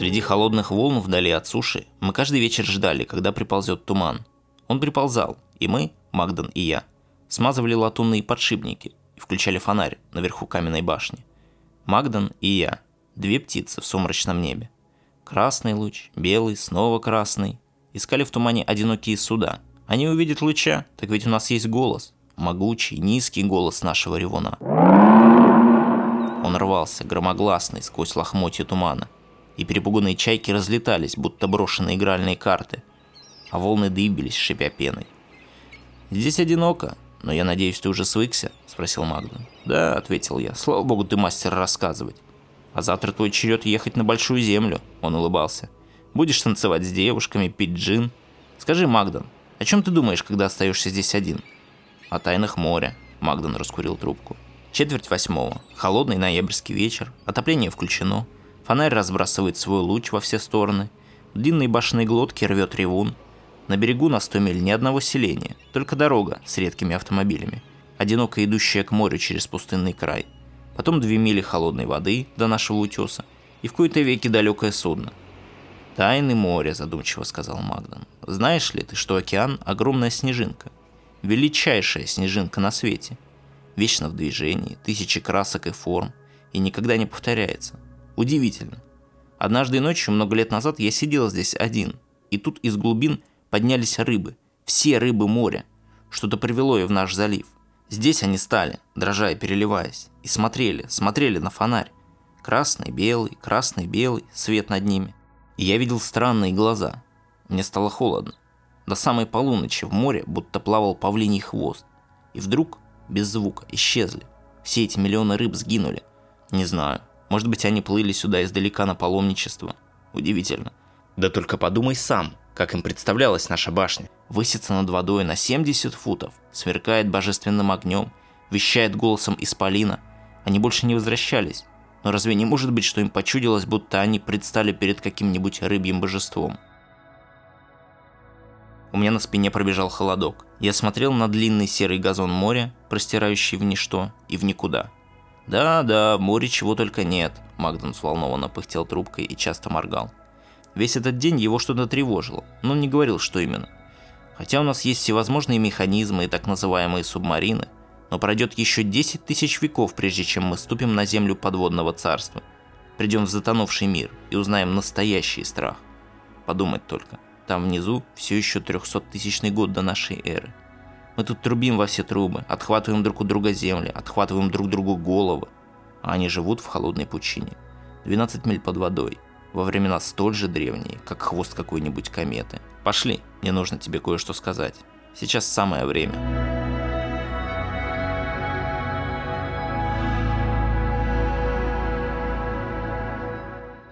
Среди холодных волн вдали от суши мы каждый вечер ждали, когда приползет туман. Он приползал, и мы, Магдан и я, смазывали латунные подшипники и включали фонарь наверху каменной башни. Магдан и я, две птицы в сумрачном небе. Красный луч, белый, снова красный. Искали в тумане одинокие суда. Они увидят луча, так ведь у нас есть голос. Могучий, низкий голос нашего ревуна. Он рвался, громогласный, сквозь лохмотья тумана. И перепуганные чайки разлетались, будто брошенные игральные карты. А волны дыбились, шипя пеной. «Здесь одиноко, но я надеюсь, ты уже свыкся?» – спросил Магнум. «Да», – ответил я. «Слава богу, ты мастер рассказывать». «А завтра твой черед ехать на Большую Землю», – он улыбался. «Будешь танцевать с девушками, пить джин. Скажи, Магдан, о чем ты думаешь, когда остаешься здесь один?» «О тайнах моря», – Магдан раскурил трубку. Четверть восьмого. Холодный ноябрьский вечер. Отопление включено. Фонарь разбрасывает свой луч во все стороны. В длинной башенной глотке рвет ревун. На берегу на 100 миль ни одного селения, только дорога с редкими автомобилями, одиноко идущая к морю через пустынный край. Потом две мили холодной воды до нашего утеса и в кои-то веки далекое судно. «Тайны моря», – задумчиво сказал Магдан. «Знаешь ли ты, что океан – огромная снежинка? Величайшая снежинка на свете – вечно в движении, тысячи красок и форм, и никогда не повторяется. Удивительно. Однажды ночью, много лет назад, я сидел здесь один, и тут из глубин поднялись рыбы, все рыбы моря. Что-то привело ее в наш залив. Здесь они стали, дрожа и переливаясь, и смотрели, смотрели на фонарь. Красный, белый, красный, белый, свет над ними. И я видел странные глаза. Мне стало холодно. До самой полуночи в море будто плавал павлиний хвост. И вдруг без звука, исчезли. Все эти миллионы рыб сгинули. Не знаю, может быть они плыли сюда издалека на паломничество. Удивительно. Да только подумай сам, как им представлялась наша башня. Высится над водой на 70 футов, сверкает божественным огнем, вещает голосом исполина. Они больше не возвращались. Но разве не может быть, что им почудилось, будто они предстали перед каким-нибудь рыбьим божеством? У меня на спине пробежал холодок. Я смотрел на длинный серый газон моря, простирающий в ничто и в никуда. «Да-да, в море чего только нет», – Магдон взволнованно пыхтел трубкой и часто моргал. Весь этот день его что-то тревожило, но он не говорил, что именно. Хотя у нас есть всевозможные механизмы и так называемые субмарины, но пройдет еще 10 тысяч веков, прежде чем мы ступим на землю подводного царства. Придем в затонувший мир и узнаем настоящий страх. Подумать только – там внизу все еще 300-тысячный год до нашей эры. Мы тут трубим во все трубы, отхватываем друг у друга земли, отхватываем друг другу головы. А они живут в холодной пучине. 12 миль под водой. Во времена столь же древние, как хвост какой-нибудь кометы. Пошли, мне нужно тебе кое-что сказать. Сейчас самое время.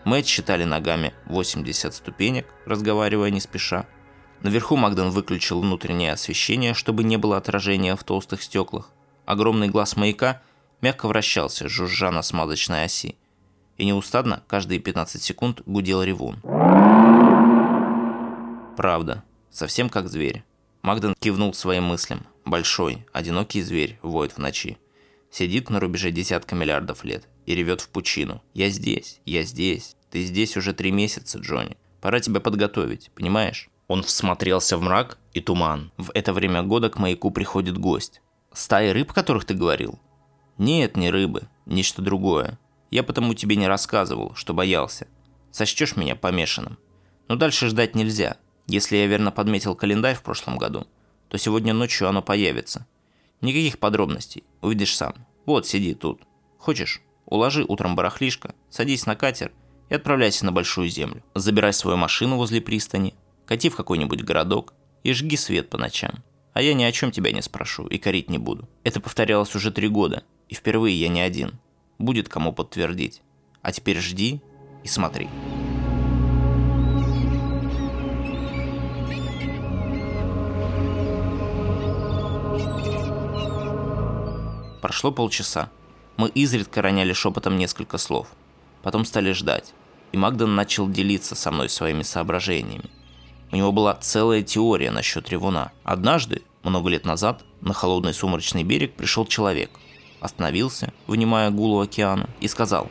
Мы отсчитали ногами 80 ступенек, разговаривая не спеша. Наверху Магден выключил внутреннее освещение, чтобы не было отражения в толстых стеклах. Огромный глаз маяка мягко вращался, жужжа на смазочной оси. И неустадно каждые 15 секунд гудел ревун. Правда, совсем как зверь. Магден кивнул своим мыслям. Большой, одинокий зверь воет в ночи. Сидит на рубеже десятка миллиардов лет и ревет в пучину. «Я здесь, я здесь, ты здесь уже три месяца, Джонни. Пора тебя подготовить, понимаешь? Он всмотрелся в мрак и туман. В это время года к маяку приходит гость. Стаи рыб, которых ты говорил? Нет, не рыбы, нечто другое. Я потому тебе не рассказывал, что боялся. Сочтешь меня помешанным. Но дальше ждать нельзя. Если я верно подметил календарь в прошлом году, то сегодня ночью оно появится. Никаких подробностей, увидишь сам. Вот, сиди тут. Хочешь, уложи утром барахлишко, садись на катер – и отправляйся на Большую Землю. Забирай свою машину возле пристани, кати в какой-нибудь городок и жги свет по ночам. А я ни о чем тебя не спрошу и корить не буду. Это повторялось уже три года, и впервые я не один. Будет кому подтвердить. А теперь жди и смотри. Прошло полчаса. Мы изредка роняли шепотом несколько слов. Потом стали ждать и Магден начал делиться со мной своими соображениями. У него была целая теория насчет ревуна. Однажды, много лет назад, на холодный сумрачный берег пришел человек. Остановился, вынимая гулу океана, и сказал,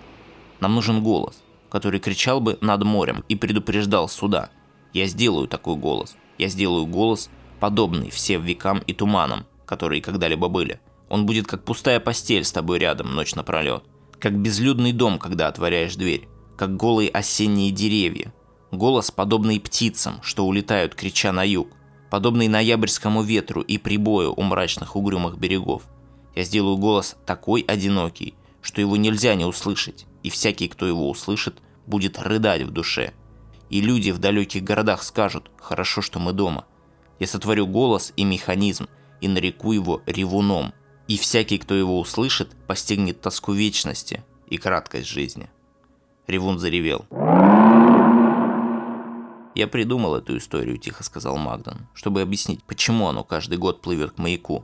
«Нам нужен голос, который кричал бы над морем и предупреждал суда. Я сделаю такой голос. Я сделаю голос, подобный всем векам и туманам, которые когда-либо были. Он будет как пустая постель с тобой рядом ночь напролет. Как безлюдный дом, когда отворяешь дверь. Как голые осенние деревья. Голос, подобный птицам, что улетают, крича на юг. Подобный ноябрьскому ветру и прибою у мрачных угрюмых берегов. Я сделаю голос такой одинокий, что его нельзя не услышать, и всякий, кто его услышит, будет рыдать в душе. И люди в далеких городах скажут «хорошо, что мы дома». Я сотворю голос и механизм, и нареку его ревуном, и всякий, кто его услышит, постигнет тоску вечности и краткость жизни. Ревун заревел. «Я придумал эту историю», – тихо сказал Магдан, чтобы объяснить, почему оно каждый год плывет к маяку.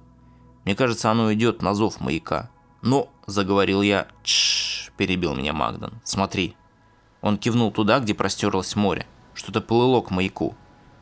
Мне кажется, оно идет на зов маяка. «Но», – заговорил я, – «тш», – перебил меня Магдан, – «смотри». Он кивнул туда, где простерлось море. Что-то плыло к маяку.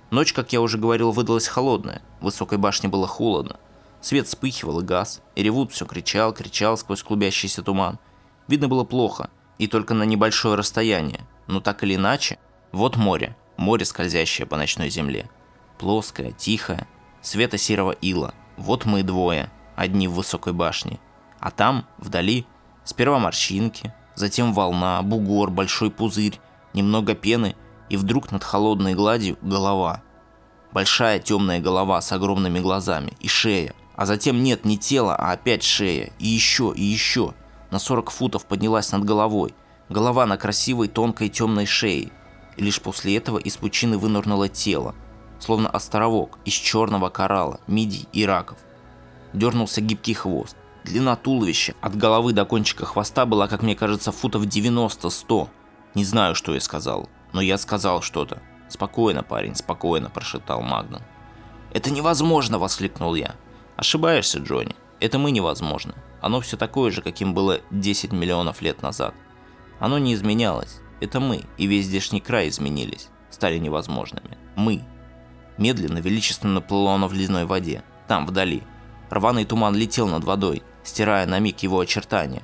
Ночь, как я уже говорил, выдалась холодная. В высокой башне было холодно. Свет вспыхивал и газ, и ревут все кричал, кричал сквозь клубящийся туман. Видно было плохо, и только на небольшое расстояние. Но так или иначе, вот море, море, скользящее по ночной земле. Плоское, тихое, света серого ила. Вот мы двое, одни в высокой башне. А там, вдали, сперва морщинки, затем волна, бугор, большой пузырь, немного пены, и вдруг над холодной гладью голова. Большая темная голова с огромными глазами и шея, а затем нет не тела, а опять шея. И еще, и еще. На 40 футов поднялась над головой. Голова на красивой, тонкой, темной шее. И лишь после этого из пучины вынырнуло тело. Словно островок из черного коралла, мидий и раков. Дернулся гибкий хвост. Длина туловища от головы до кончика хвоста была, как мне кажется, футов 90-100. Не знаю, что я сказал, но я сказал что-то. «Спокойно, парень, спокойно», – прошептал Магнан. «Это невозможно!» – воскликнул я. Ошибаешься, Джонни. Это мы невозможно. Оно все такое же, каким было 10 миллионов лет назад. Оно не изменялось. Это мы и весь здешний край изменились, стали невозможными. Мы. Медленно, величественно плыло оно в ледяной воде, там, вдали. Рваный туман летел над водой, стирая на миг его очертания.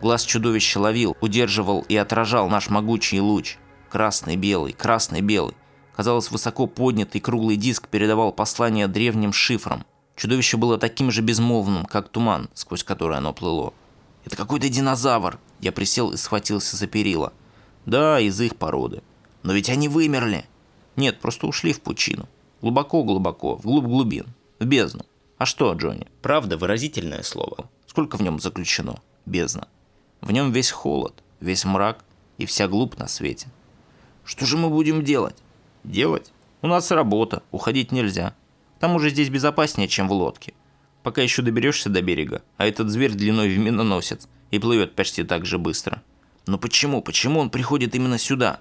Глаз чудовища ловил, удерживал и отражал наш могучий луч. Красный-белый, красный-белый. Казалось, высоко поднятый круглый диск передавал послание древним шифрам, Чудовище было таким же безмолвным, как туман, сквозь который оно плыло. «Это какой-то динозавр!» Я присел и схватился за перила. «Да, из их породы. Но ведь они вымерли!» «Нет, просто ушли в пучину. Глубоко-глубоко, вглубь глубин, в бездну. А что, Джонни? Правда, выразительное слово. Сколько в нем заключено? Бездна. В нем весь холод, весь мрак и вся глубь на свете. Что же мы будем делать? Делать? У нас работа, уходить нельзя. Там уже здесь безопаснее, чем в лодке. Пока еще доберешься до берега, а этот зверь длиной в миноносец и плывет почти так же быстро. Но почему, почему он приходит именно сюда?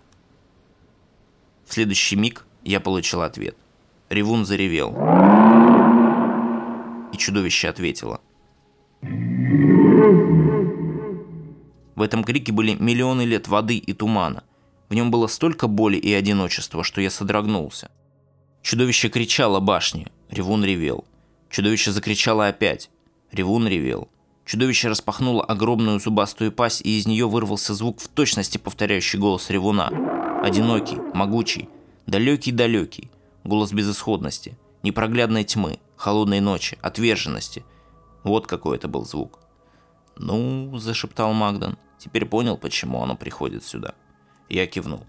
В следующий миг я получил ответ. Ревун заревел. И чудовище ответило. В этом крике были миллионы лет воды и тумана. В нем было столько боли и одиночества, что я содрогнулся. Чудовище кричало башне. Ревун ревел. Чудовище закричало опять. Ревун ревел. Чудовище распахнуло огромную зубастую пасть, и из нее вырвался звук в точности повторяющий голос ревуна. Одинокий, могучий, далекий-далекий. Голос безысходности, непроглядной тьмы, холодной ночи, отверженности. Вот какой это был звук. «Ну», – зашептал Магдан, – «теперь понял, почему оно приходит сюда». Я кивнул.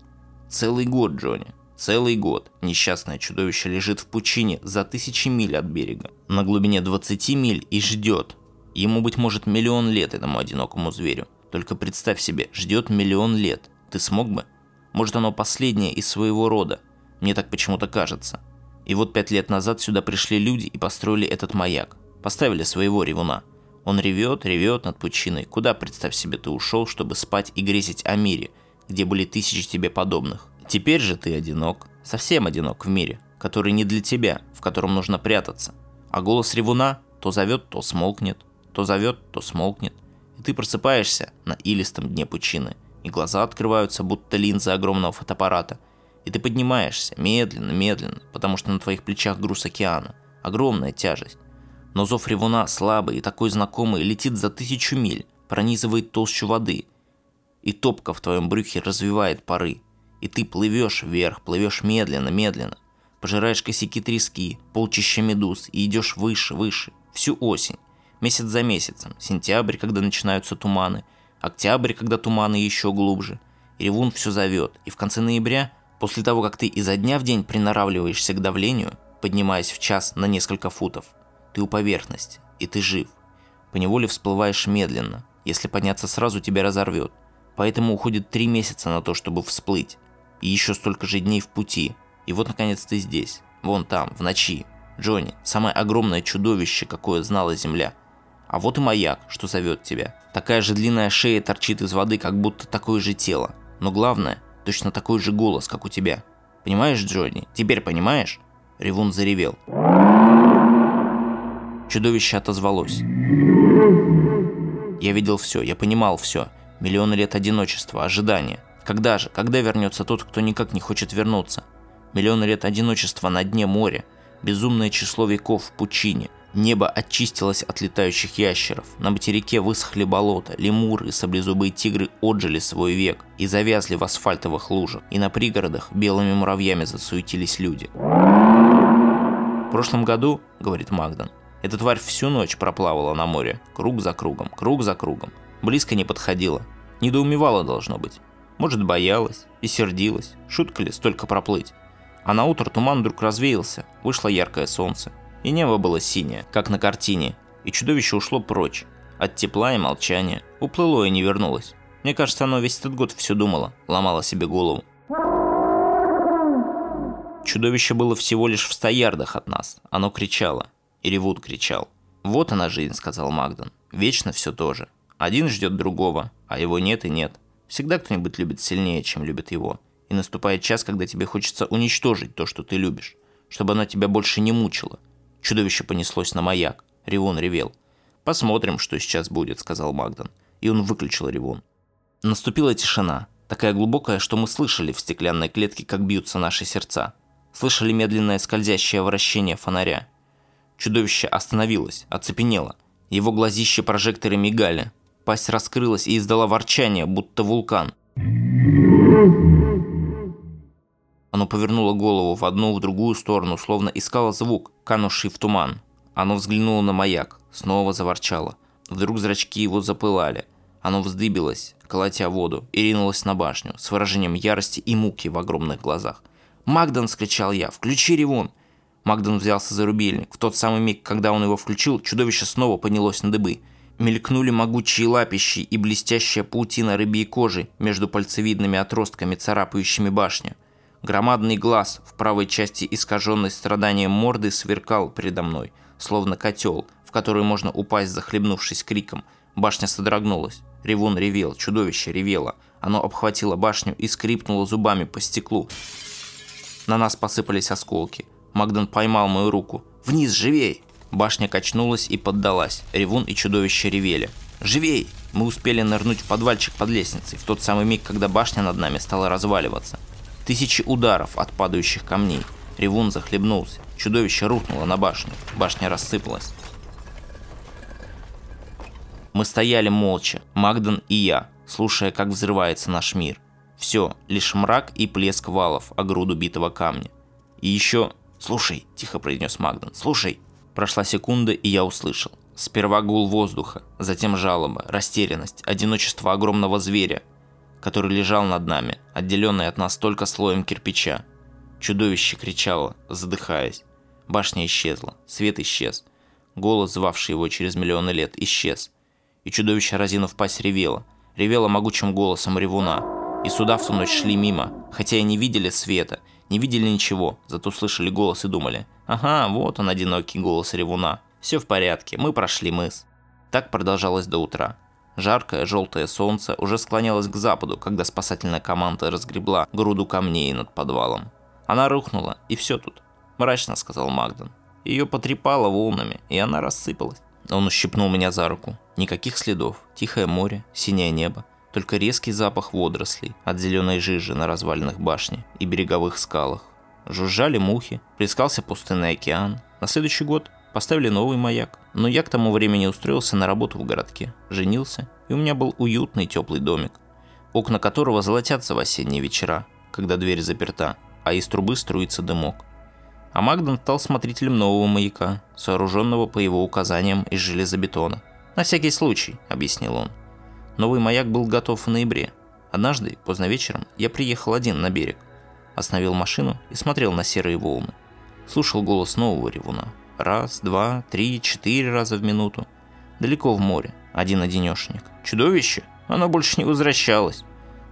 «Целый год, Джонни. Целый год несчастное чудовище лежит в пучине за тысячи миль от берега, на глубине 20 миль и ждет. Ему, быть может, миллион лет этому одинокому зверю. Только представь себе, ждет миллион лет. Ты смог бы? Может, оно последнее из своего рода. Мне так почему-то кажется. И вот пять лет назад сюда пришли люди и построили этот маяк. Поставили своего ревуна. Он ревет, ревет над пучиной. Куда, представь себе, ты ушел, чтобы спать и грезить о мире, где были тысячи тебе подобных? Теперь же ты одинок, совсем одинок в мире, который не для тебя, в котором нужно прятаться. А голос ревуна то зовет, то смолкнет, то зовет, то смолкнет. И ты просыпаешься на илистом дне пучины, и глаза открываются, будто линзы огромного фотоаппарата. И ты поднимаешься, медленно, медленно, потому что на твоих плечах груз океана, огромная тяжесть. Но зов ревуна слабый и такой знакомый летит за тысячу миль, пронизывает толщу воды – и топка в твоем брюхе развивает пары. И ты плывешь вверх, плывешь медленно, медленно. Пожираешь косяки трески, полчища медуз и идешь выше, выше. Всю осень. Месяц за месяцем. Сентябрь, когда начинаются туманы. Октябрь, когда туманы еще глубже. И ревун все зовет. И в конце ноября, после того, как ты изо дня в день приноравливаешься к давлению, поднимаясь в час на несколько футов, ты у поверхности, и ты жив. Поневоле всплываешь медленно. Если подняться сразу, тебя разорвет. Поэтому уходит три месяца на то, чтобы всплыть. И еще столько же дней в пути. И вот, наконец, ты здесь. Вон там, в ночи. Джонни, самое огромное чудовище, какое знала Земля. А вот и маяк, что зовет тебя. Такая же длинная шея торчит из воды, как будто такое же тело. Но главное, точно такой же голос, как у тебя. Понимаешь, Джонни? Теперь понимаешь? Ревун заревел. Чудовище отозвалось. Я видел все, я понимал все. Миллионы лет одиночества, ожидания. Когда же? Когда вернется тот, кто никак не хочет вернуться? Миллионы лет одиночества на дне моря. Безумное число веков в пучине. Небо очистилось от летающих ящеров. На материке высохли болота. Лемуры и саблезубые тигры отжили свой век и завязли в асфальтовых лужах. И на пригородах белыми муравьями засуетились люди. В прошлом году, говорит Магдан, эта тварь всю ночь проплавала на море, круг за кругом, круг за кругом. Близко не подходила. Недоумевала должно быть. Может, боялась и сердилась. Шутка ли столько проплыть? А на утро туман вдруг развеялся, вышло яркое солнце. И небо было синее, как на картине. И чудовище ушло прочь. От тепла и молчания. Уплыло и не вернулось. Мне кажется, оно весь этот год все думало, ломало себе голову. Чудовище было всего лишь в ста ярдах от нас. Оно кричало. И Ревуд кричал. «Вот она жизнь», — сказал Магдан. «Вечно все то же. Один ждет другого, а его нет и нет. Всегда кто-нибудь любит сильнее, чем любит его. И наступает час, когда тебе хочется уничтожить то, что ты любишь, чтобы оно тебя больше не мучило. Чудовище понеслось на маяк. Ревун ревел. «Посмотрим, что сейчас будет», — сказал Магдан. И он выключил ревун. Наступила тишина, такая глубокая, что мы слышали в стеклянной клетке, как бьются наши сердца. Слышали медленное скользящее вращение фонаря. Чудовище остановилось, оцепенело. Его глазища прожекторы мигали. Пасть раскрылась и издала ворчание, будто вулкан. Оно повернуло голову в одну, в другую сторону, словно искало звук, канувший в туман. Оно взглянуло на маяк, снова заворчало. Вдруг зрачки его запылали. Оно вздыбилось, колотя воду, и ринулось на башню, с выражением ярости и муки в огромных глазах. «Магдан!» – скричал я. «Включи ревун!» Магден взялся за рубильник. В тот самый миг, когда он его включил, чудовище снова поднялось на дыбы. Мелькнули могучие лапищи и блестящая паутина рыбьей кожи между пальцевидными отростками, царапающими башню. Громадный глаз в правой части искаженной страданием морды сверкал передо мной, словно котел, в который можно упасть, захлебнувшись криком. Башня содрогнулась. Ревун ревел, чудовище ревело. Оно обхватило башню и скрипнуло зубами по стеклу. На нас посыпались осколки. Магдан поймал мою руку. «Вниз, живей!» Башня качнулась и поддалась. Ревун и чудовище ревели. «Живей!» Мы успели нырнуть в подвальчик под лестницей, в тот самый миг, когда башня над нами стала разваливаться. Тысячи ударов от падающих камней. Ревун захлебнулся. Чудовище рухнуло на башню. Башня рассыпалась. Мы стояли молча, Магдан и я, слушая, как взрывается наш мир. Все, лишь мрак и плеск валов о груду битого камня. И еще «Слушай», – тихо произнес Магдан, – «слушай». Прошла секунда, и я услышал. Сперва гул воздуха, затем жалоба, растерянность, одиночество огромного зверя, который лежал над нами, отделенный от нас только слоем кирпича. Чудовище кричало, задыхаясь. Башня исчезла, свет исчез. Голос, звавший его через миллионы лет, исчез. И чудовище, разинув пасть, ревело. Ревело могучим голосом ревуна. И сюда в ту ночь шли мимо, хотя и не видели света, не видели ничего, зато слышали голос и думали, ага, вот он одинокий голос ревуна. Все в порядке, мы прошли мыс. Так продолжалось до утра. Жаркое желтое солнце уже склонялось к западу, когда спасательная команда разгребла груду камней над подвалом. Она рухнула, и все тут. Мрачно сказал Магдан. Ее потрепало волнами, и она рассыпалась. Он ущипнул меня за руку. Никаких следов. Тихое море, синее небо только резкий запах водорослей от зеленой жижи на развалинах башни и береговых скалах. Жужжали мухи, плескался пустынный океан. На следующий год поставили новый маяк. Но я к тому времени устроился на работу в городке, женился, и у меня был уютный теплый домик. окна которого золотятся в осенние вечера, когда дверь заперта, а из трубы струится дымок. А Магдон стал смотрителем нового маяка, сооруженного по его указаниям из железобетона. «На всякий случай», — объяснил он. Новый маяк был готов в ноябре. Однажды, поздно вечером, я приехал один на берег. Остановил машину и смотрел на серые волны. Слушал голос нового ревуна. Раз, два, три, четыре раза в минуту. Далеко в море, один-одинешник. Чудовище? Оно больше не возвращалось.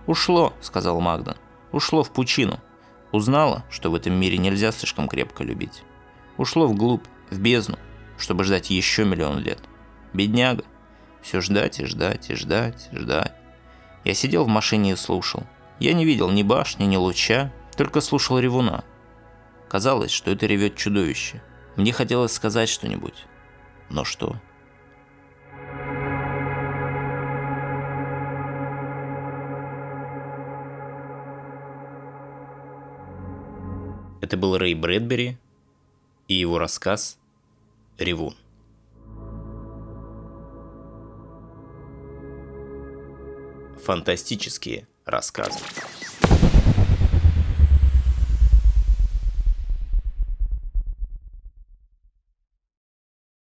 «Ушло», — сказал Магдон. «Ушло в пучину. Узнала, что в этом мире нельзя слишком крепко любить. Ушло вглубь, в бездну, чтобы ждать еще миллион лет. Бедняга. Все ждать и ждать и ждать, ждать. Я сидел в машине и слушал. Я не видел ни башни, ни луча, только слушал ревуна. Казалось, что это ревет чудовище. Мне хотелось сказать что-нибудь. Но что? Это был Рэй Брэдбери и его рассказ «Ревун». Фантастические рассказы.